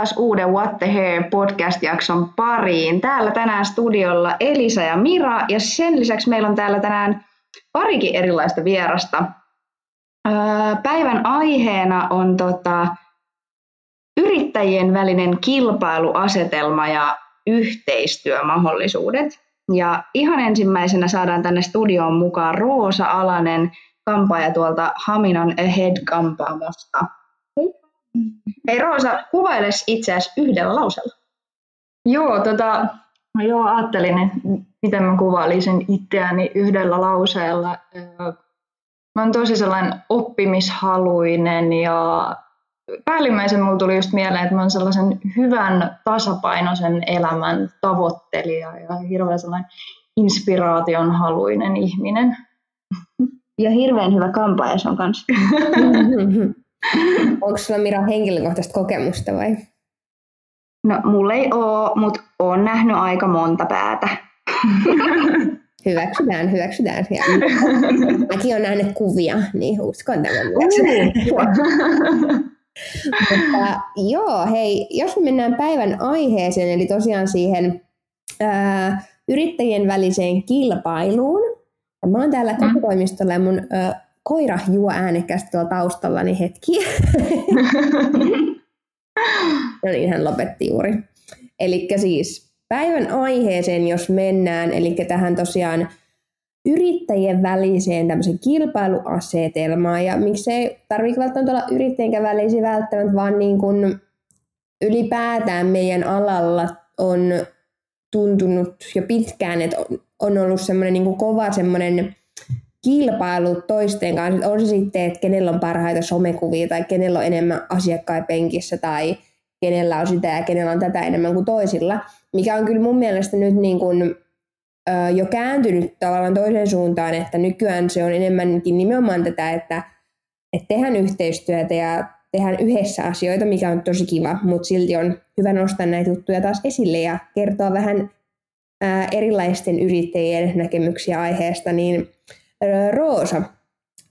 taas uuden What the Hair podcast-jakson pariin. Täällä tänään studiolla Elisa ja Mira ja sen lisäksi meillä on täällä tänään parikin erilaista vierasta. Päivän aiheena on tota, yrittäjien välinen kilpailuasetelma ja yhteistyömahdollisuudet. Ja ihan ensimmäisenä saadaan tänne studioon mukaan Roosa Alanen, kampaaja tuolta Haminan Ahead-kampaamosta. Hei Roosa, kuvailes itseäsi yhdellä lausella. Joo, tota, no joo, ajattelin, että miten mä kuvailisin itseäni yhdellä lauseella. Mä oon tosi sellainen oppimishaluinen ja päällimmäisen mulla tuli just mieleen, että mä oon sellaisen hyvän tasapainoisen elämän tavoittelija ja hirveän sellainen inspiraation haluinen ihminen. Ja hirveän hyvä kampaaja se on kanssa. Onko sulla Mira henkilökohtaista kokemusta vai? No mulla ei oo, mutta oon nähnyt aika monta päätä. hyväksytään, hyväksytään. Ja mäkin olen nähnyt kuvia, niin uskon tämän Mutta joo, hei, jos me mennään päivän aiheeseen, eli tosiaan siihen ää, yrittäjien väliseen kilpailuun. Ja mä oon täällä mm. kokotoimistolla ja mun ää, koira juo äänekkäästi tuolla taustalla, niin hetki. no niin, hän lopetti juuri. Eli siis päivän aiheeseen, jos mennään, eli tähän tosiaan yrittäjien väliseen tämmöisen kilpailuasetelmaan, ja miksei tarvitse välttämättä olla yrittäjien välisiä välttämättä, vaan niin kuin ylipäätään meidän alalla on tuntunut jo pitkään, että on ollut semmoinen niin kova semmoinen kilpailu toisten kanssa, on se sitten, että kenellä on parhaita somekuvia tai kenellä on enemmän asiakkaita penkissä tai kenellä on sitä ja kenellä on tätä enemmän kuin toisilla, mikä on kyllä mun mielestä nyt niin kuin, ö, jo kääntynyt tavallaan toiseen suuntaan, että nykyään se on enemmänkin nimenomaan tätä, että, että tehdään yhteistyötä ja tehdään yhdessä asioita, mikä on tosi kiva, mutta silti on hyvä nostaa näitä juttuja taas esille ja kertoa vähän ää, erilaisten yrittäjien näkemyksiä aiheesta, niin Roosa,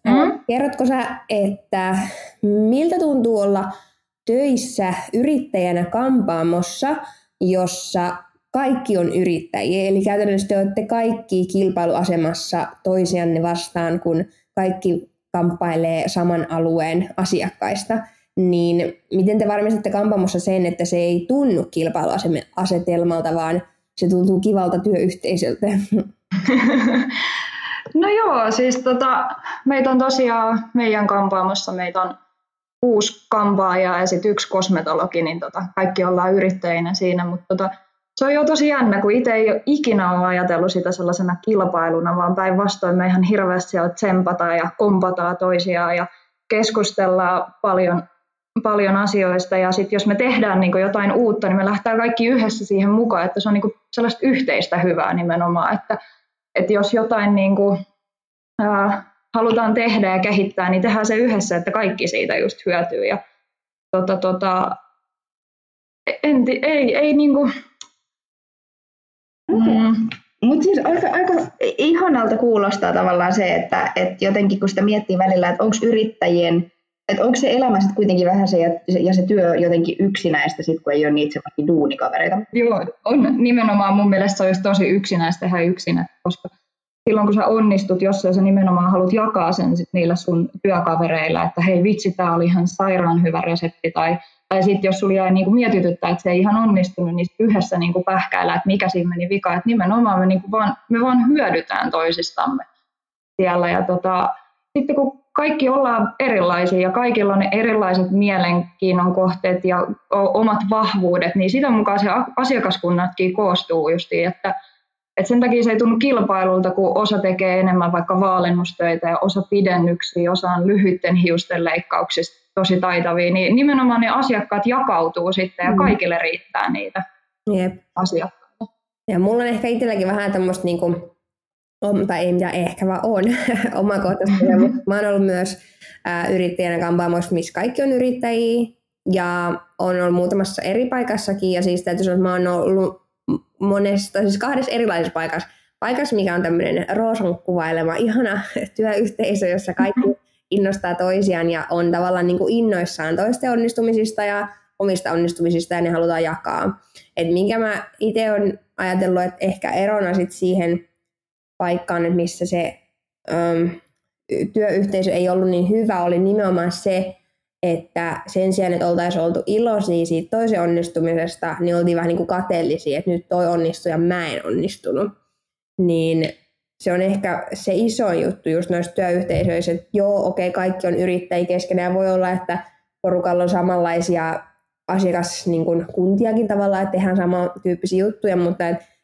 mm. kerrotko sä, että miltä tuntuu olla töissä yrittäjänä kampaamossa, jossa kaikki on yrittäjiä, eli käytännössä te olette kaikki kilpailuasemassa toisianne vastaan, kun kaikki kamppailee saman alueen asiakkaista, niin miten te varmistatte kampaamossa sen, että se ei tunnu kilpailuasetelmalta, vaan se tuntuu kivalta työyhteisöltä? No joo, siis tota, meitä on tosiaan meidän kampaamossa, meitä on kuusi kampaajaa ja sitten yksi kosmetologi, niin tota, kaikki ollaan yrittäjinä siinä, mutta tota, se on jo tosi jännä, kun itse ei ole ikinä ole ajatellut sitä sellaisena kilpailuna, vaan päinvastoin me ihan hirveästi siellä tsempataan ja kompataan toisiaan ja keskustellaan paljon, paljon asioista. Ja sitten jos me tehdään niin jotain uutta, niin me lähtee kaikki yhdessä siihen mukaan, että se on niin sellaista yhteistä hyvää nimenomaan, että että jos jotain niin kuin, ää, halutaan tehdä ja kehittää, niin tehdään se yhdessä, että kaikki siitä just hyötyy. Ja, tota, tota, en, ei, ei niin kuin, mm. Mutta siis aika, aika ihanalta kuulostaa tavallaan se, että, että jotenkin kun sitä miettii välillä, että onko yrittäjien, että onko se elämä sitten kuitenkin vähän se ja, ja se työ jotenkin yksinäistä, sit, kun ei ole niitä semmoisia duunikavereita. Joo, on nimenomaan mun mielestä se olisi tosi yksinäistä tehdä yksinä, koska silloin kun sä onnistut jossain, sä nimenomaan haluat jakaa sen sit niillä sun työkavereilla, että hei vitsi, tämä oli ihan sairaan hyvä resepti, tai, tai sitten jos sulla jäi niinku mietityttää, että se ei ihan onnistunut, niin yhdessä niinku pähkäillä, että mikä siinä meni vika, että nimenomaan me, niinku vaan, me vaan hyödytään toisistamme siellä, ja tota, sitten kun kaikki ollaan erilaisia ja kaikilla on ne erilaiset mielenkiinnon kohteet ja omat vahvuudet, niin sitä mukaan se asiakaskunnatkin koostuu justiin, että et sen takia se ei tunnu kilpailulta, kun osa tekee enemmän vaikka vaalennustöitä ja osa pidennyksiä, osa on lyhyiden hiusten leikkauksista tosi taitavia, niin nimenomaan ne asiakkaat jakautuu sitten ja mm. kaikille riittää niitä Jep. asiakkaita. Ja mulla on ehkä itselläkin vähän tämmöistä niinku, tai ei mitä ehkä vaan on, omakohtaista. Mä oon ollut myös ää, yrittäjänä kampaamoissa, missä kaikki on yrittäjiä. Ja on ollut muutamassa eri paikassakin. Ja siis täytyy sanoa, että mä oon ollut monesta, siis kahdessa erilaisessa paikassa. paikassa, mikä on tämmöinen Roosan kuvailema ihana työyhteisö, jossa kaikki innostaa toisiaan ja on tavallaan niin kuin innoissaan toisten onnistumisista ja omista onnistumisista ja ne halutaan jakaa. Et minkä mä itse olen ajatellut, että ehkä erona sit siihen paikkaan, että missä se um, työyhteisö ei ollut niin hyvä, oli nimenomaan se, että sen sijaan, että oltaisiin oltu iloisia siitä toisen onnistumisesta, niin oltiin vähän niin kuin kateellisia, että nyt toi onnistui ja mä en onnistunut. Niin se on ehkä se iso juttu just noissa työyhteisöissä, että joo, okei, okay, kaikki on yrittäjiä keskenään. Voi olla, että porukalla on samanlaisia asiakaskuntiakin niin tavallaan, että tehdään samantyyppisiä juttuja, mutta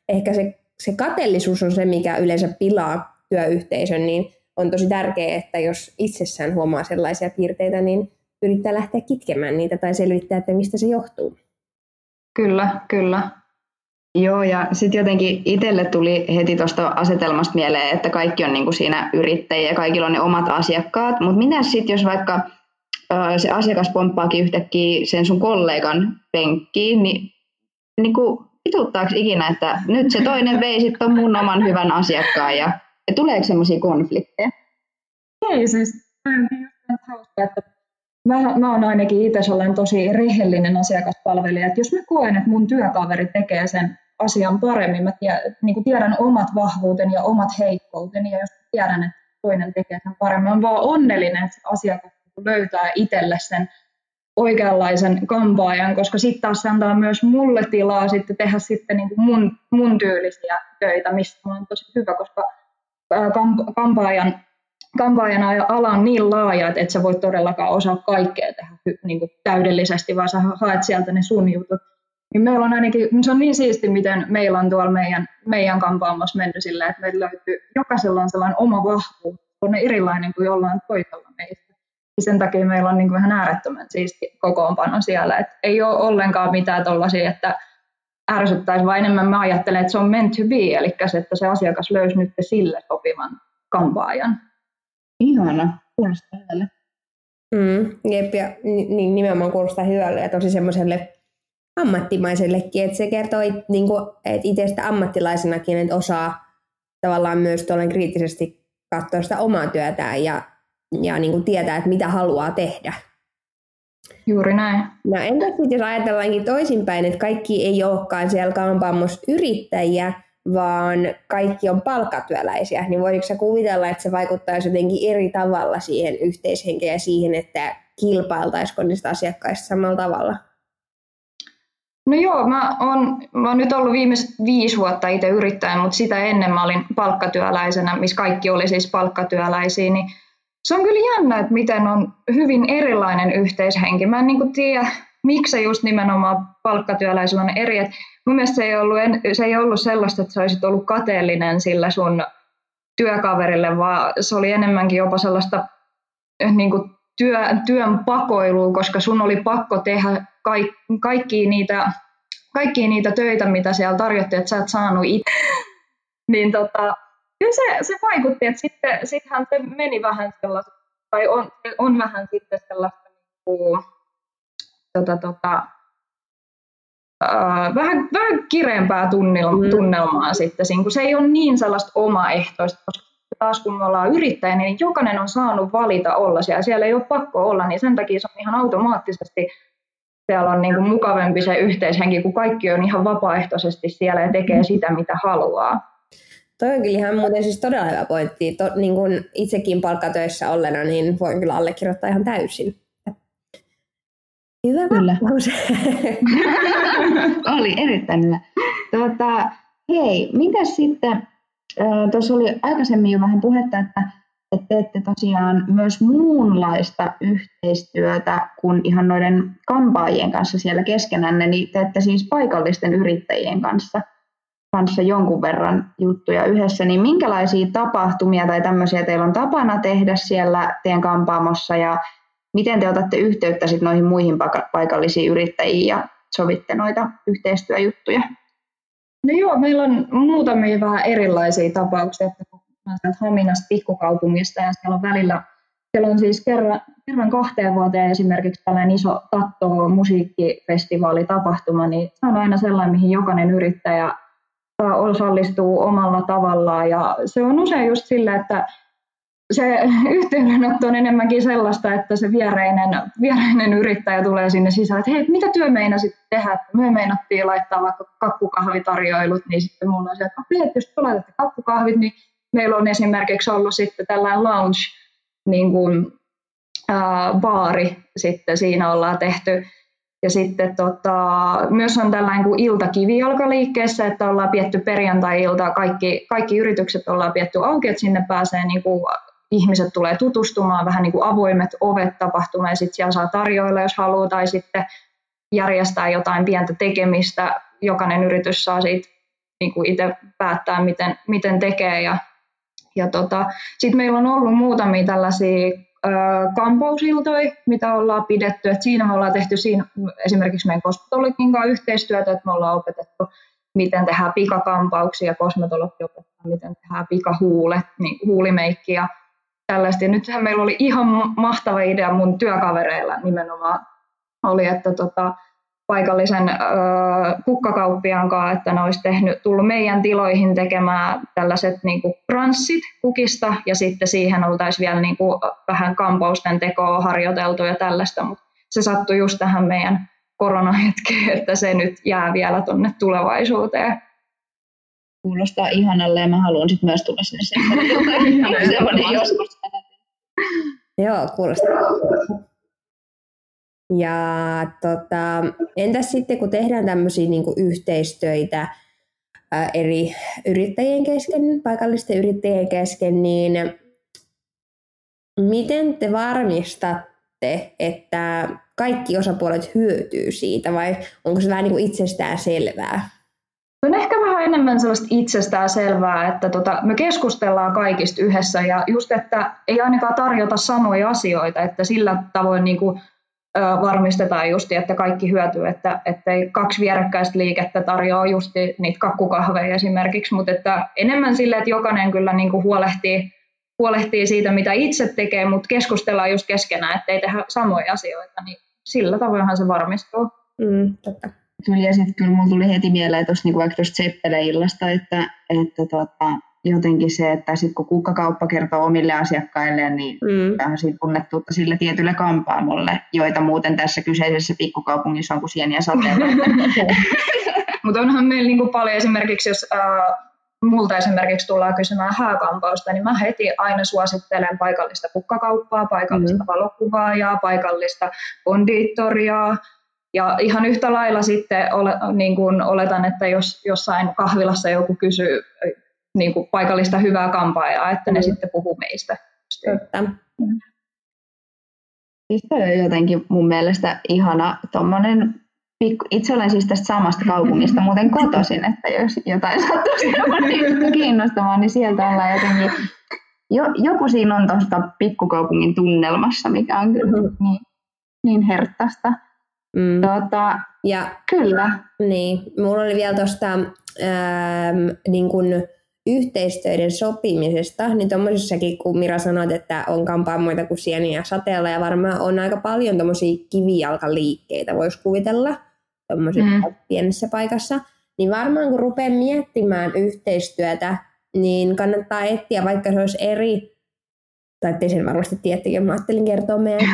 ehkä se, se kateellisuus on se, mikä yleensä pilaa työyhteisön, niin on tosi tärkeää, että jos itsessään huomaa sellaisia piirteitä, niin yrittää lähteä kitkemään niitä tai selvittää, että mistä se johtuu. Kyllä, kyllä. Joo, ja sitten jotenkin itselle tuli heti tuosta asetelmasta mieleen, että kaikki on niinku siinä yrittäjiä ja kaikilla on ne omat asiakkaat, mutta mitä sitten, jos vaikka se asiakas pomppaakin yhtäkkiä sen sun kollegan penkkiin, niin, niin kuin, vituttaako ikinä, että nyt se toinen vei sitten mun oman hyvän asiakkaan ja, ja tuleeko semmoisia konflikteja? Ei siis, että mä, mä oon ainakin itse olen tosi rehellinen asiakaspalvelija, että jos mä koen, että mun työkaveri tekee sen asian paremmin, mä tiedän, niin tiedän omat vahvuuteni ja omat heikkouteni, ja jos tiedän, että toinen tekee sen paremmin, mä vaan onnellinen, että asiakas löytää itselle sen oikeanlaisen kampaajan, koska sitten taas se antaa myös mulle tilaa sitten tehdä sitten niin kuin mun, mun tyylisiä töitä, mistä oon tosi hyvä, koska kampaajan, kampaajana ala on niin laaja, että et sä voit todellakaan osaa kaikkea tehdä niin kuin täydellisesti, vaan sä haet sieltä ne sun jutut. Niin meillä on ainakin, se on niin siisti, miten meillä on tuolla meidän, meidän kampaamassa mennyt silleen, että meillä löytyy, jokaisella on sellainen oma vahvuus, on erilainen kuin jollain toisella meistä sen takia meillä on niin kuin ihan äärettömän siisti kokoonpano siellä. Et ei ole ollenkaan mitään tuollaisia, että ärsyttäisi, vaan enemmän mä ajattelen, että se on meant to be, eli se, että se asiakas löysi nyt sille sopivan kampaajan. Ihana, kuulostaa hyvälle. Mm, jep, ja niin nimenomaan kuulostaa hyvälle ja tosi semmoiselle ammattimaisellekin, että se kertoo niin kuin, että itsestä ammattilaisenakin, että osaa tavallaan myös kriittisesti katsoa sitä omaa työtään ja ja niin kuin tietää, että mitä haluaa tehdä. Juuri näin. No entäs jos ajatellaankin toisinpäin, että kaikki ei olekaan siellä kampaamossa yrittäjiä, vaan kaikki on palkkatyöläisiä, niin voisitko sä kuvitella, että se vaikuttaisi jotenkin eri tavalla siihen yhteishenkeen ja siihen, että kilpailtaisiko niistä asiakkaista samalla tavalla? No joo, mä oon, mä oon nyt ollut viimeiset viisi vuotta itse yrittäjä, mutta sitä ennen mä olin palkkatyöläisenä, missä kaikki oli siis palkkatyöläisiä, niin se on kyllä jännä, että miten on hyvin erilainen yhteishenki. Mä en niin tiedä, miksi se just nimenomaan palkkatyöläisellä on eri. Et mun mielestä se ei, ollut, se ei ollut sellaista, että sä olisit ollut kateellinen sillä sun työkaverille, vaan se oli enemmänkin jopa sellaista niin kuin työ, työn pakoilua, koska sun oli pakko tehdä kaik, kaikki niitä, kaikki niitä töitä, mitä siellä tarjottiin, että sä et saanut itse. Niin tota, kyllä se, se vaikutti, että sitten, sittenhän se meni vähän sellaista, tai on, on vähän sitten sellaista niin kuin, tota, tota, Uh, vähän, vähän kireempää tunnelmaa, mm. tunnelmaa sitten, kun se ei ole niin sellaista omaehtoista, koska taas kun me ollaan yrittäjä, niin jokainen on saanut valita olla siellä, siellä ei ole pakko olla, niin sen takia se on ihan automaattisesti, siellä on niin kuin mukavempi se yhteishenki, kun kaikki on ihan vapaaehtoisesti siellä ja tekee sitä, mitä haluaa. Toi on kyllä ihan muuten siis todella hyvä pointti. To, niin kun itsekin palkkatöissä ollena, niin voin kyllä allekirjoittaa ihan täysin. Hyvä kyllä. oli erittäin hyvä. Tuota, hei, mitä sitten, tuossa oli aikaisemmin jo vähän puhetta, että, että teette tosiaan myös muunlaista yhteistyötä kuin ihan noiden kampaajien kanssa siellä keskenänne, niin teette siis paikallisten yrittäjien kanssa – kanssa jonkun verran juttuja yhdessä, niin minkälaisia tapahtumia tai tämmöisiä teillä on tapana tehdä siellä teidän kampaamossa ja miten te otatte yhteyttä sit noihin muihin paikallisiin yrittäjiin ja sovitte noita yhteistyöjuttuja? No joo, meillä on muutamia vähän erilaisia tapauksia, että kun mä olen Haminasta pikkukaupungista ja siellä on välillä, siellä on siis kerran, kerran kahteen vuoteen esimerkiksi tällainen iso tatto musiikkifestivaalitapahtuma, niin se on aina sellainen, mihin jokainen yrittäjä osallistuu omalla tavallaan. Ja se on usein just sillä, että se yhteydenotto on enemmänkin sellaista, että se viereinen, viereinen yrittäjä tulee sinne sisään, että hei, mitä työ meinasit tehdä? Me meinattiin laittaa vaikka kakkukahvitarjoilut, niin sitten mulla on se, että jos te laitatte kakkukahvit, niin meillä on esimerkiksi ollut sitten tällainen lounge, niin kuin, ää, baari sitten siinä ollaan tehty. Ja sitten tota, myös on tällainen kuin iltakivijalkaliikkeessä, että ollaan pietty perjantai-ilta, kaikki, kaikki yritykset ollaan pietty auki, että sinne pääsee niin kuin ihmiset tulee tutustumaan, vähän niin kuin avoimet ovet tapahtumaan ja sitten siellä saa tarjoilla, jos haluaa, tai sitten järjestää jotain pientä tekemistä. Jokainen yritys saa siitä niin kuin itse päättää, miten, miten tekee. Ja, ja tota, sitten meillä on ollut muutamia tällaisia ö, kampausiltoja, mitä ollaan pidetty. Et siinä me ollaan tehty siinä, esimerkiksi meidän kosmetologiin kanssa yhteistyötä, että me ollaan opetettu miten tehdään pikakampauksia, kosmetologi opettaa, miten tehdään pikahuulet, niin huulimeikki ja tällaista. Ja nythän meillä oli ihan mahtava idea mun työkavereilla nimenomaan, oli, että tota, paikallisen ö, kukkakauppiaan kanssa, että ne olisi tehnyt, tullut meidän tiloihin tekemään tällaiset niin kuin kranssit kukista ja sitten siihen oltaisiin vielä niin kuin, vähän kampausten tekoa harjoiteltu ja tällaista, mutta se sattui just tähän meidän koronahetkeen, että se nyt jää vielä tuonne tulevaisuuteen. Kuulostaa ihanalle ja mä haluan sitten myös tulla sinne semmoinen joskus. Joo, kuulostaa. Ja tota, entäs sitten, kun tehdään tämmöisiä niin yhteistöitä ää, eri yrittäjien kesken, paikallisten yrittäjien kesken, niin miten te varmistatte, että kaikki osapuolet hyötyy siitä vai onko se vähän niin kuin itsestään selvää? On ehkä vähän enemmän sellaista itsestään selvää, että tota, me keskustellaan kaikista yhdessä ja just, että ei ainakaan tarjota samoja asioita, että sillä tavoin niin kuin, varmistetaan just, että kaikki hyötyy, että ei kaksi vierekkäistä liikettä tarjoa just niitä kakkukahveja esimerkiksi, mutta että enemmän sille, että jokainen kyllä niin kuin huolehtii, huolehtii siitä, mitä itse tekee, mutta keskustellaan just keskenään, että ei tehdä samoja asioita, niin sillä tavoinhan se varmistuu. Mm, totta. Kyllä, ja sitten kyllä mulla tuli heti mieleen tuossa niin vaikka tuosta Seppele-illasta, että, että tota, jotenkin se, että sitten kun kukkakauppa kertoo omille asiakkailleen, niin mm. tähän siitä tunnettuutta sille tietylle kampaamolle, joita muuten tässä kyseisessä pikkukaupungissa on kuin sieniä sateella. Mutta onhan meillä niinku paljon esimerkiksi, jos äh, multa esimerkiksi tullaan kysymään hääkampausta, niin mä heti aina suosittelen paikallista kukkakauppaa, paikallista mm. valokuvaajaa, paikallista kondiittoriaa, ja ihan yhtä lailla sitten ole, niin kuin oletan, että jos jossain kahvilassa joku kysyy niin kuin paikallista hyvää kampaajaa, että ne mm. sitten puhuu meistä. Totta. Mm. Siis on jotenkin mun mielestä ihana tuommoinen pikku, itse olen siis tästä samasta kaupungista muuten kotoisin, että jos jotain sattuisi niin kiinnostamaan, niin sieltä ollaan jotenkin, jo, joku siinä on tuosta pikkukaupungin tunnelmassa, mikä on kyllä mm-hmm. niin, niin herttästä. Mm. Tota, ja, kyllä. Niin, mulla oli vielä tuosta niin kun yhteistöiden sopimisesta, niin tuommoisessakin, kun Mira sanoit, että on kampaamoita kuin sieniä sateella, ja varmaan on aika paljon tuommoisia kivijalkaliikkeitä, voisi kuvitella, tuommoisessa mm. pienessä paikassa, niin varmaan kun rupeaa miettimään yhteistyötä, niin kannattaa etsiä, vaikka se olisi eri tai te sen varmasti tiettikin, mä ajattelin kertoa meidän,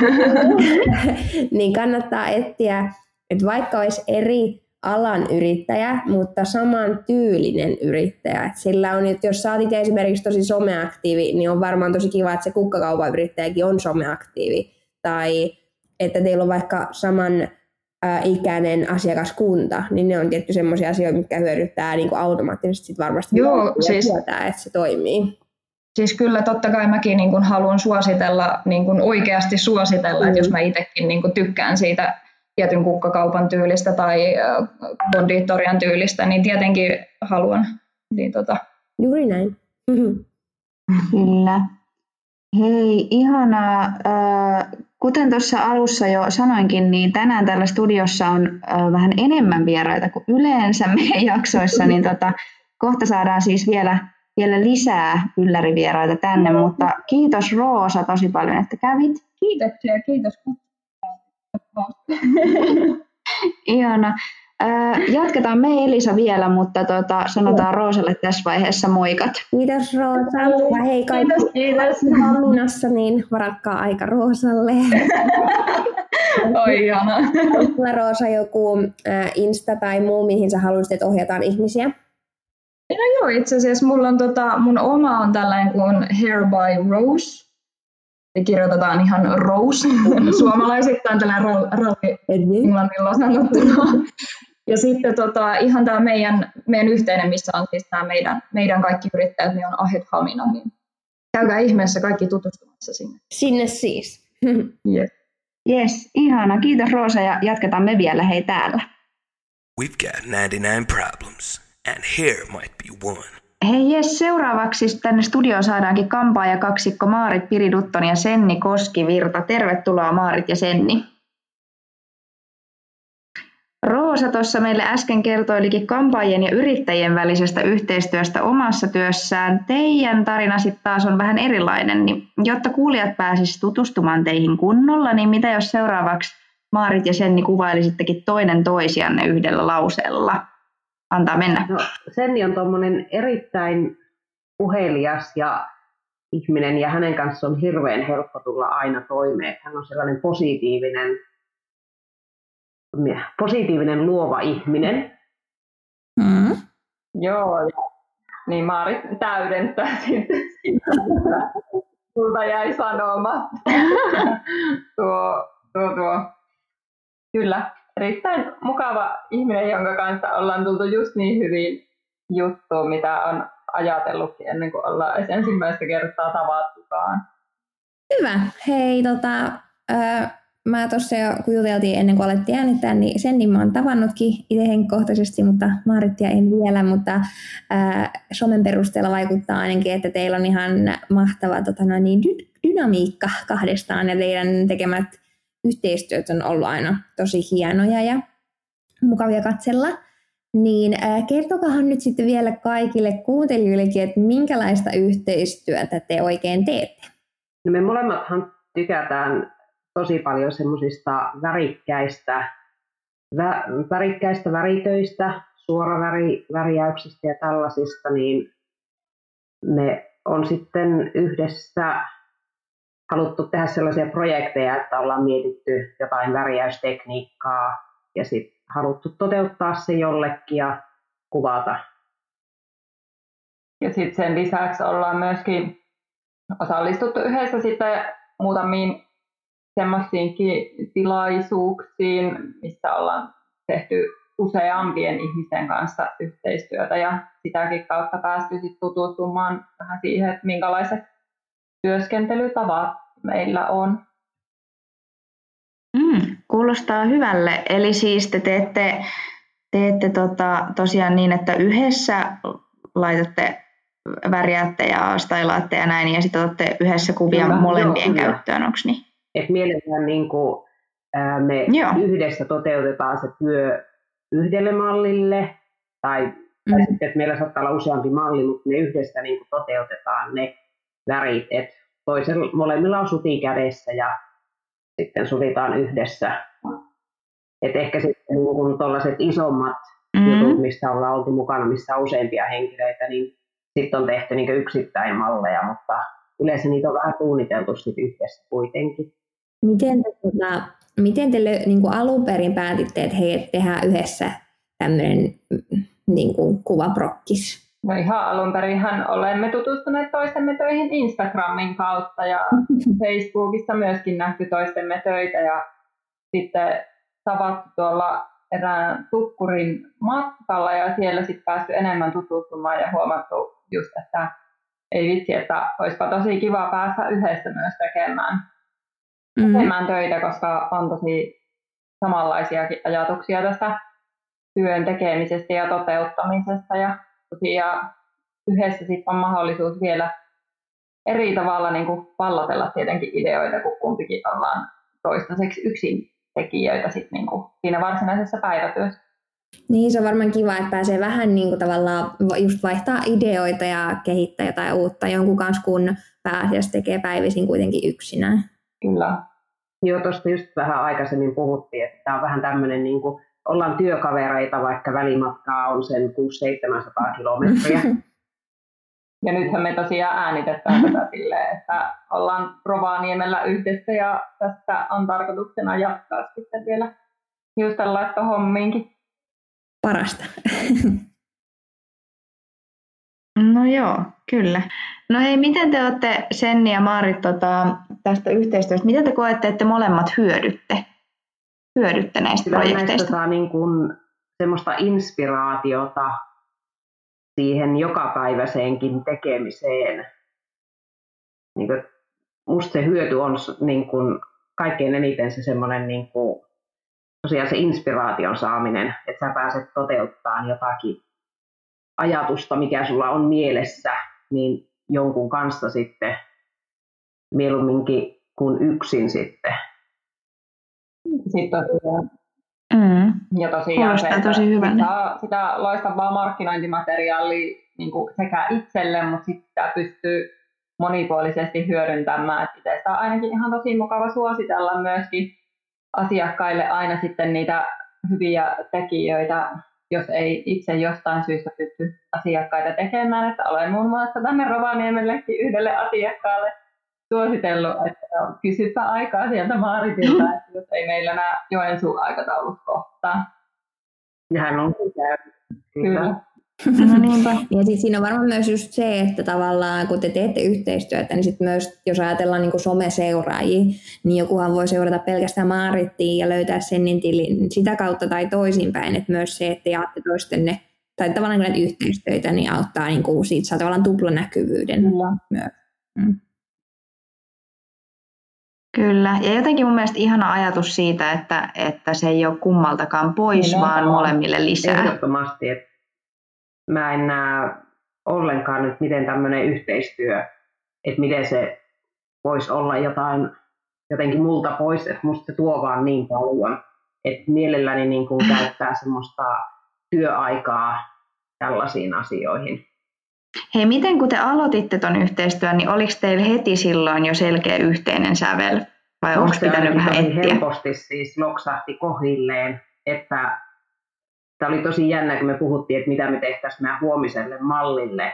niin kannattaa etsiä, että vaikka olisi eri alan yrittäjä, mutta saman tyylinen yrittäjä. Sillä on, että jos sä oot esimerkiksi tosi someaktiivi, niin on varmaan tosi kiva, että se kukkakaupan yrittäjäkin on someaktiivi. Tai että teillä on vaikka saman ikäinen asiakaskunta, niin ne on tietty sellaisia asioita, mitkä hyödyttää niin kuin automaattisesti sit varmasti Joo, siis, tietää, että se toimii. Siis kyllä totta kai mäkin niin kuin haluan suositella, niin kuin oikeasti suositella, mm. että jos mä itsekin niin kuin tykkään siitä tietyn kukkakaupan tyylistä tai konditorian tyylistä, niin tietenkin haluan. Niin tota. Juuri näin. Kyllä. Hei, ihanaa. Kuten tuossa alussa jo sanoinkin, niin tänään täällä studiossa on vähän enemmän vieraita kuin yleensä meidän jaksoissa, niin tota, kohta saadaan siis vielä vielä lisää yllärivieraita tänne, mutta kiitos Roosa tosi paljon, että kävit. Kiitoksia, kiitos. Ihana. Ää, jatketaan me Elisa vielä, mutta tota, sanotaan Roosalle tässä vaiheessa moikat. Kiitos Roosa. Ja hei kaikki Kiitos, kiitos. Haminassa, niin varakkaa aika Roosalle. Oi ihana. Onko sulla Roosa joku äh, Insta tai muu, mihin sä haluaisit, että ohjataan ihmisiä? No joo, itse asiassa mulla on tota, mun oma on tällainen kuin Hair by Rose. Ja kirjoitetaan ihan Rose suomalaisittain, tällainen ralli englannilla sanottuna. Ja sitten tota, ihan tämä meidän, meidän yhteinen, missä on siis tämä meidän, meidän kaikki yrittäjät, niin on Ahet Hamina, niin käykää ihmeessä kaikki tutustumassa sinne. Sinne siis. Yes. Yes, ihana. Kiitos Roosa ja jatketaan me vielä hei täällä. We've got 99 problems, and here might be one. Hei jes, seuraavaksi tänne studioon saadaankin kampaa ja kaksikko Maarit Piridutton ja Senni Koskivirta. Tervetuloa Maarit ja Senni. Roosa tuossa meille äsken kertoilikin kampaajien ja yrittäjien välisestä yhteistyöstä omassa työssään. Teidän tarina sitten taas on vähän erilainen, niin jotta kuulijat pääsisivät tutustumaan teihin kunnolla, niin mitä jos seuraavaksi Maarit ja Senni kuvailisittekin toinen toisianne yhdellä lauseella? Antaa mennä. No, Senni on tuommoinen erittäin puhelias ja ihminen ja hänen kanssaan on hirveän helppo tulla aina toimeen. Hän on sellainen positiivinen, positiivinen luova ihminen. Mm. Joo, niin Maari täydentää sitten sitä. Multa jäi sanomatta. tuo, tuo, tuo. Kyllä, erittäin mukava ihminen, jonka kanssa ollaan tultu just niin hyvin juttuun, mitä on ajatellutkin ennen kuin ollaan edes ensimmäistä kertaa tavattukaan. Hyvä. Hei, tota, äh, mä tuossa jo, kun juteltiin ennen kuin alettiin äänittää, niin sen niin mä oon tavannutkin itse henkkohtaisesti, mutta Marittia en vielä, mutta äh, somen perusteella vaikuttaa ainakin, että teillä on ihan mahtava tota, noin, niin, dy- dynamiikka kahdestaan ja teidän tekemät yhteistyöt on ollut aina tosi hienoja ja mukavia katsella. Niin kertokahan nyt sitten vielä kaikille kuuntelijoillekin, että minkälaista yhteistyötä te oikein teette? No me molemmathan tykätään tosi paljon semmoisista värikkäistä, vä, värikkäistä väritöistä, suoraväriäyksistä ja tällaisista, niin me on sitten yhdessä haluttu tehdä sellaisia projekteja, että ollaan mietitty jotain väriäystekniikkaa ja sitten haluttu toteuttaa se jollekin ja kuvata. Ja sitten sen lisäksi ollaan myöskin osallistuttu yhdessä sitten muutamiin semmoisiinkin tilaisuuksiin, missä ollaan tehty useampien ihmisten kanssa yhteistyötä ja sitäkin kautta päästy sit tutustumaan vähän siihen, että minkälaiset työskentelytavat meillä on. Mm, kuulostaa hyvälle. Eli siis te teette, teette tota, tosiaan niin, että yhdessä laitatte värjäätte ja stylaatte ja näin, ja sitten otatte yhdessä kuvia Kyllä, molempien joo, käyttöön, onko niin? Et mielellään niin kuin, ää, me Joo. yhdessä toteutetaan se työ yhdelle mallille, tai, tai Mm. sitten, että meillä saattaa olla useampi malli, mutta me yhdessä niin kuin toteutetaan ne värit, että toisella, molemmilla on suti kädessä ja sitten sovitaan yhdessä. Et ehkä sitten niin kuin tuollaiset isommat Mm. jutut, missä ollaan oltu mukana, missä on useampia henkilöitä, niin sitten on tehty niin yksittäin malleja, mutta yleensä niitä on vähän suunniteltu sit yhdessä kuitenkin. Miten te, tota, miten te niin kuin alun perin päätitte, että hei, tehdään yhdessä tämmöinen niin kuin kuvaprokkis? No ihan alun perinhän olemme tutustuneet toistemme töihin Instagramin kautta ja Facebookissa myöskin nähty toistemme töitä ja sitten tavattu tuolla erään tukkurin matkalla ja siellä sitten päästy enemmän tutustumaan ja huomattu just, että ei vitsi, että olisipa tosi kiva päästä yhdessä myös tekemään, Mm. tekemään töitä, koska on tosi samanlaisiakin ajatuksia tästä työn tekemisestä ja toteuttamisesta ja tosiaan yhdessä sitten on mahdollisuus vielä eri tavalla niin kuin pallotella tietenkin ideoita, kun kumpikin ollaan toistaiseksi yksin tekijöitä sit niin kuin siinä varsinaisessa päivätyössä. Niin, se on varmaan kiva, että pääsee vähän niin kuin tavallaan va- just vaihtaa ideoita ja kehittää jotain uutta jonkun kanssa, kun pääasiassa tekee päivisin kuitenkin yksinään. Kyllä. Joo, tuosta just vähän aikaisemmin puhuttiin, että tämä on vähän tämmöinen niin kuin ollaan työkavereita, vaikka välimatkaa on sen 600-700 kilometriä. Ja nythän me tosiaan äänitetään tätä silleen, että ollaan Rovaniemellä yhdessä ja tästä on tarkoituksena jatkaa sitten vielä hiustenlaitto hommiinkin. Parasta. No joo, kyllä. No hei, miten te olette, Senni ja Maarit, tota, tästä yhteistyöstä, miten te koette, että te molemmat hyödytte, hyödytte näistä Kyllä projekteista? näistä niin kuin semmoista inspiraatiota siihen jokapäiväiseenkin tekemiseen. Niin kuin, musta se hyöty on niin kuin, kaikkein eniten se semmoinen niin kuin, tosiaan se inspiraation saaminen, että sä pääset toteuttamaan jotakin ajatusta, mikä sulla on mielessä, niin jonkun kanssa sitten mieluumminkin kuin yksin sitten. Sitten tosiaan Mm. Ja tosiaan Kuulostaa se, tosi hyvältä. saa sitä loistavaa markkinointimateriaalia niin kuin sekä itselle, mutta sitten sitä pystyy monipuolisesti hyödyntämään. Että itse sitä on ainakin ihan tosi mukava suositella myöskin asiakkaille aina sitten niitä hyviä tekijöitä, jos ei itse jostain syystä pysty asiakkaita tekemään. Että olen muun muassa tänne Rovaniemellekin yhdelle asiakkaalle suositellut, että kysypä aikaa sieltä Maaritilta, että jos ei meillä nämä Joensuun aikataulut kohtaa. Ja hän on kyllä. No niinpä. Ja sitten siinä on varmaan myös just se, että tavallaan kun te teette yhteistyötä, niin sitten myös, jos ajatellaan niin someseuraajia, niin jokuhan voi seurata pelkästään Maarittia ja löytää sen tilin sitä kautta tai toisinpäin, että myös se, että jaatte toistenne tai tavallaan näitä yhteistyötä, niin auttaa niin kuin siitä saa tavallaan tuplanäkyvyyden Kyllä. myös. Mm. Kyllä, ja jotenkin mun mielestä ihana ajatus siitä, että, että se ei ole kummaltakaan pois, Nimenomaan. vaan molemmille lisää. Ehdottomasti, että mä en näe ollenkaan nyt, miten tämmöinen yhteistyö, että miten se voisi olla jotain jotenkin multa pois, että musta se tuo vaan niin paljon, että mielelläni niin kuin käyttää semmoista työaikaa tällaisiin asioihin. Hei, miten kun te aloititte ton yhteistyön, niin oliko teillä heti silloin jo selkeä yhteinen sävel? Vai onko pitänyt vähän etsiä? helposti siis loksahti kohilleen, että tämä oli tosi jännä, kun me puhuttiin, että mitä me tehtäisiin meidän huomiselle mallille.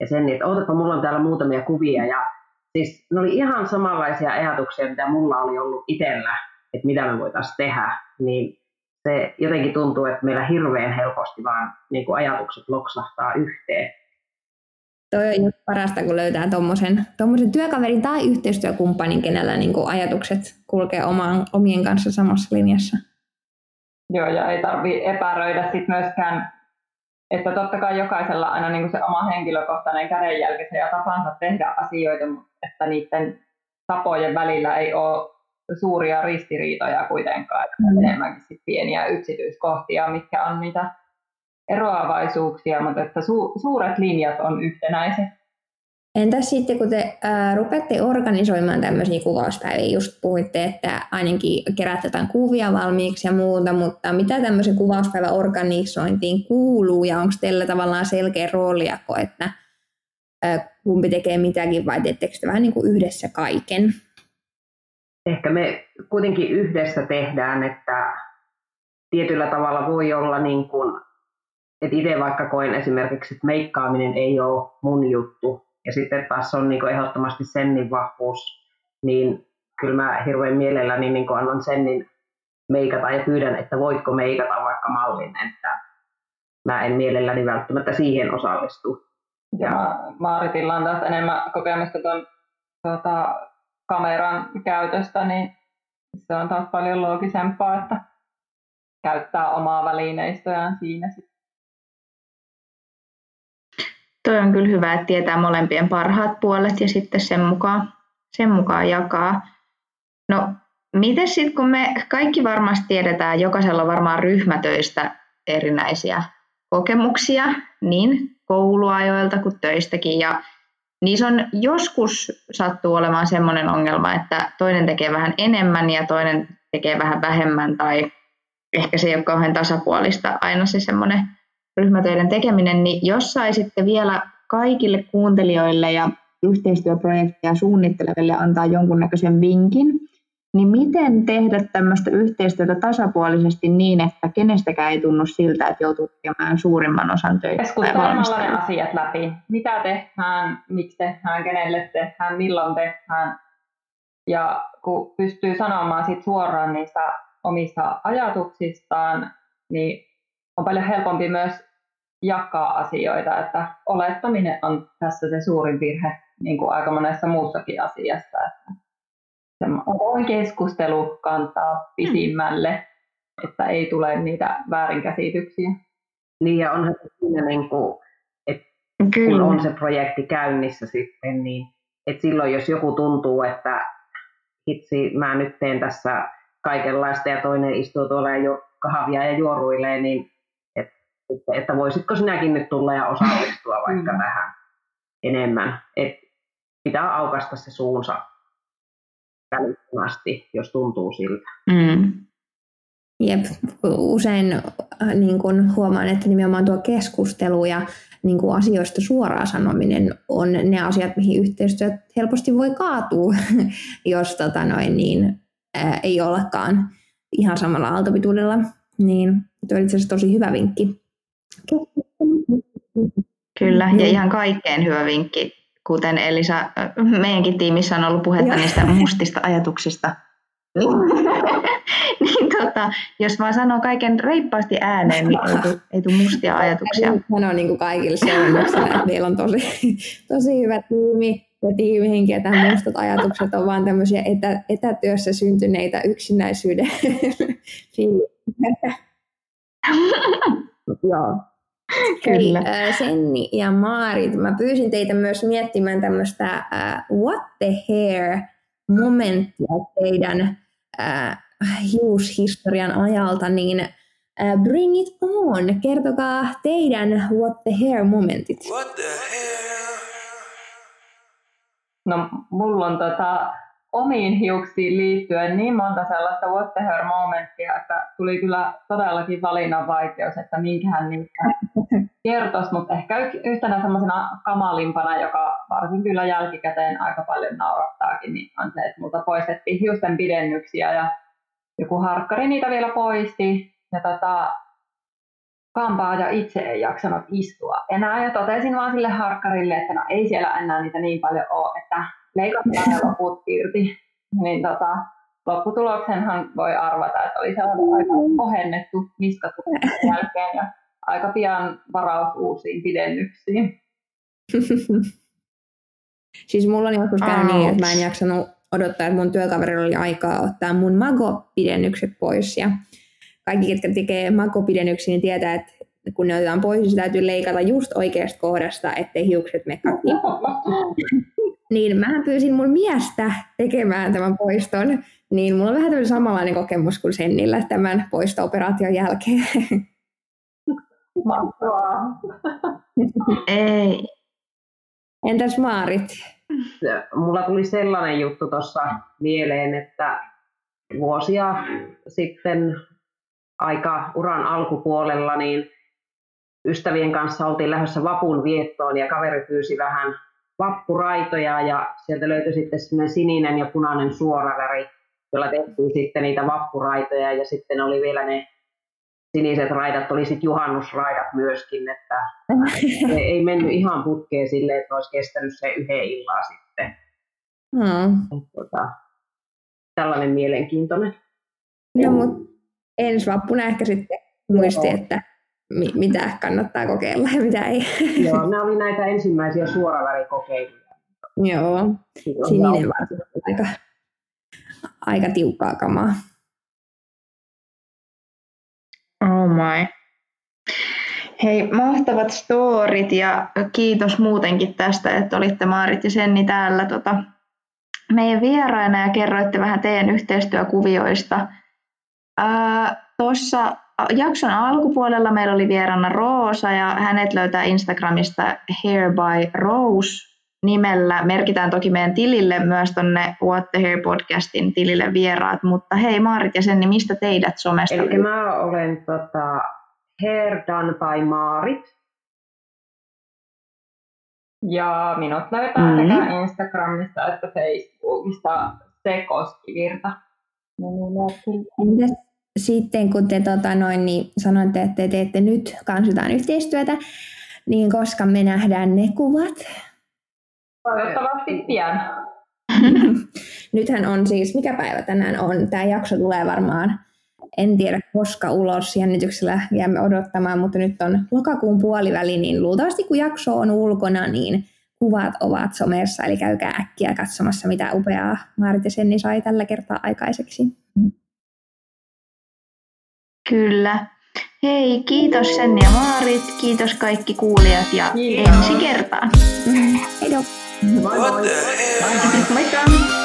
Ja sen, että ootapa, mulla on täällä muutamia kuvia. Ja siis ne oli ihan samanlaisia ajatuksia, mitä mulla oli ollut itsellä, että mitä me voitaisiin tehdä. Niin se jotenkin tuntuu, että meillä hirveän helposti vaan niin kuin ajatukset loksahtaa yhteen. Toi on just parasta, kun löytää tommosen, tommosen työkaverin tai yhteistyökumppanin, kenellä niin kuin ajatukset kulkee omaan, omien kanssa samassa linjassa. Joo, ja ei tarvi epäröidä sit myöskään, että totta kai jokaisella aina niin se oma henkilökohtainen kädenjälkensä ja tapansa tehdä asioita, mutta että niiden tapojen välillä ei ole suuria ristiriitoja kuitenkaan, että Mm. enemmänkin sit pieniä yksityiskohtia, mitkä on niitä eroavaisuuksia, mutta että su- suuret linjat on yhtenäiset. Entäs sitten, kun te ää, rupeatte organisoimaan tämmöisiä kuvauspäiviä, just puhuitte, että ainakin keräätte jotain kuvia valmiiksi ja muuta, mutta mitä tämmöisen kuvauspäivän organisointiin kuuluu ja onko teillä tavallaan selkeä roolijako, että ää, kumpi tekee mitäkin vai teettekö te vähän niin kuin yhdessä kaiken? ehkä me kuitenkin yhdessä tehdään, että tietyllä tavalla voi olla niin kuin, että itse vaikka koen esimerkiksi, että meikkaaminen ei ole mun juttu, ja sitten taas on niin ehdottomasti Sennin vahvuus, niin kyllä mä hirveän mielelläni niin annan Sennin meikata ja pyydän, että voitko meikata vaikka mallin, että mä en mielelläni välttämättä siihen osallistu. Ja Ma- Maaritilla on taas enemmän kokemusta tuon tuota, kameran käytöstä, niin se on taas paljon loogisempaa, että käyttää omaa välineistöään siinä. sit. Toi on kyllä hyvä, että tietää molempien parhaat puolet ja sitten sen mukaan, sen mukaan jakaa. No, miten sitten, kun me kaikki varmasti tiedetään, jokaisella on varmaan ryhmätöistä erinäisiä kokemuksia, niin kouluajoilta kuin töistäkin, ja niissä on joskus sattuu olemaan sellainen ongelma, että toinen tekee vähän enemmän ja toinen tekee vähän vähemmän, tai ehkä se ei ole kauhean tasapuolista aina se semmoinen ryhmätöiden tekeminen, niin jos saisitte vielä kaikille kuuntelijoille ja yhteistyöprojekteja suunnitteleville antaa jonkunnäköisen vinkin, niin miten tehdä tämmöistä yhteistyötä tasapuolisesti niin, että kenestäkään ei tunnu siltä, että joutuu tekemään suurimman osan töitä? Keskustelemalla ne asiat läpi. Mitä tehdään, miksi tehdään, kenelle tehdään, milloin tehdään. Ja kun pystyy sanomaan sit suoraan niistä omista ajatuksistaan, niin on paljon helpompi myös jakaa asioita, että olettaminen on tässä se suurin virhe, niin kuin aika monessa muussakin asiassa. Että se avoin keskustelu kantaa pisimmälle, että ei tule niitä väärinkäsityksiä. Niin ja onhan se siinä, niin kuin, että Kyllä. kun on se projekti käynnissä sitten, niin että silloin jos joku tuntuu, että hitsi, mä nyt teen tässä kaikenlaista ja toinen istuu tuolla ja jo kahvia ja juoruilee, niin että, että voisitko sinäkin nyt tulla ja osallistua vaikka Mm. tähän enemmän. Et pitää aukasta se suunsa välittömästi, jos tuntuu siltä. Mm. Jep, usein äh, niin kun huomaan, että nimenomaan tuo keskustelu ja niin kun asioista suoraan sanominen on ne asiat, mihin yhteistyöt helposti voi kaatua, jos tota noin, niin, ää, ei olekaan ihan samalla aaltopituudella. Niin tuo on itse asiassa tosi hyvä vinkki. Kyllä, ja ihan kaikkein hyvä vinkki, kuten Elisa, meidänkin tiimissä on ollut puhetta Joo. niistä mustista ajatuksista. Niin, niin tota, jos vaan sanoo kaiken reippaasti ääneen, niin ei tule, ei tule mustia ajatuksia. Sanoa niin kuin kaikille että meillä on tosi, tosi hyvä tiimi ja tiimihenki ja tämän mustat ajatukset on vaan tämmöisiä etä, etätyössä syntyneitä yksinäisyyden. Joo. Kyllä. Hei, ää, Senni ja Maarit, mä pyysin teitä myös miettimään tämmöistä uh, what the hair momenttia teidän uh, hiushistorian ajalta, niin uh, bring it on, kertokaa teidän what the hair momentit. What the hell? No, mulla on tota, omiin hiuksiin liittyen niin monta sellaista what the hell momenttia, että tuli kyllä todellakin valinnan vaikeus, että minkähän niistä kertoisi, mutta ehkä yhtenä semmoisena kamalimpana, joka varsin kyllä jälkikäteen aika paljon naurattaakin, niin on se, että multa poistettiin hiusten pidennyksiä ja joku harkkari niitä vielä poisti. Ja tota, kampaaja itse ei jaksanut istua enää ja totesin vaan sille harkkarille, että no ei siellä enää niitä niin paljon ole, että leikataan ne loput irti. Niin tota, lopputuloksenhan voi arvata, että oli sellainen aika ohennettu niskatuksen jälkeen ja aika pian varaus uusiin pidennyksiin. Siis mulla on joskus käynyt niin, että mä en jaksanut odottaa, että mun työkaverilla oli aikaa ottaa mun mago-pidennykset pois. Ja kaikki, ketkä tekee mago-pidennyksiä, niin tietää, että kun ne otetaan pois, niin se täytyy leikata just oikeasta kohdasta, ettei hiukset mene katki. Niin mä pyysin mun miestä tekemään tämän poiston, niin mulla on vähän tämmöinen samanlainen kokemus kuin Sennillä tämän poisto-operaation jälkeen. Mahtavaa. Ei. Entäs Maarit? Mulla tuli sellainen juttu tuossa mieleen, että vuosia sitten aika uran alkupuolella niin ystävien kanssa oltiin lähdössä vapun viettoon ja kaveri pyysi vähän vappuraitoja ja sieltä löytyi sitten semmoinen sininen ja punainen suoraväri, jolla tehtiin sitten niitä vappuraitoja ja sitten oli vielä ne siniset raidat, oli sitten juhannusraidat myöskin, että se ei mennyt ihan putkeen silleen, että olisi kestänyt se yhden illan sitten. Hmm. Tota, tällainen mielenkiintoinen. No, mut ensi vappuna ehkä sitten muisti, Joo. että mi- mitä kannattaa kokeilla ja mitä ei. Joo, nämä oli näitä ensimmäisiä suoravärikokeiluja. Joo, Silloin sininen joo. varsinkin aika, aika tiukkaa kamaa. Oh my. Hei, mahtavat storit ja kiitos muutenkin tästä, että olitte Maarit ja Senni täällä tota, meidän vieraina ja kerroitte vähän teidän yhteistyökuvioista. Tuossa jakson alkupuolella meillä oli vieraana Roosa ja hänet löytää Instagramista Hair by Rose nimellä. Merkitään toki meidän tilille myös tonne What the Hair podcastin tilille vieraat, mutta hei Maarit ja Senni, mistä teidät somesta Eli mä olen tota, Hair Done by Maarit. Ja minut löytää Mm. sekä Instagramista että Facebookista se koskivirta. Sitten kun te tota noin, niin sanoitte, että te teette nyt kanssa jotain yhteistyötä, niin koska me nähdään ne kuvat? Toivottavasti pian. Nythän on siis, mikä päivä tänään on? Tämä jakso tulee varmaan, en tiedä koska ulos, jännityksellä jäämme odottamaan, mutta nyt on lokakuun puoliväli, niin luultavasti kun jakso on ulkona, niin kuvat ovat somessa, eli käykää äkkiä katsomassa, mitä upeaa Maarit ja Senni sai tällä kertaa aikaiseksi. Kyllä. Hei, kiitos Senni ja Maarit, kiitos kaikki kuulijat ja Kiitos. ensi kertaan. What the hell? Moikka!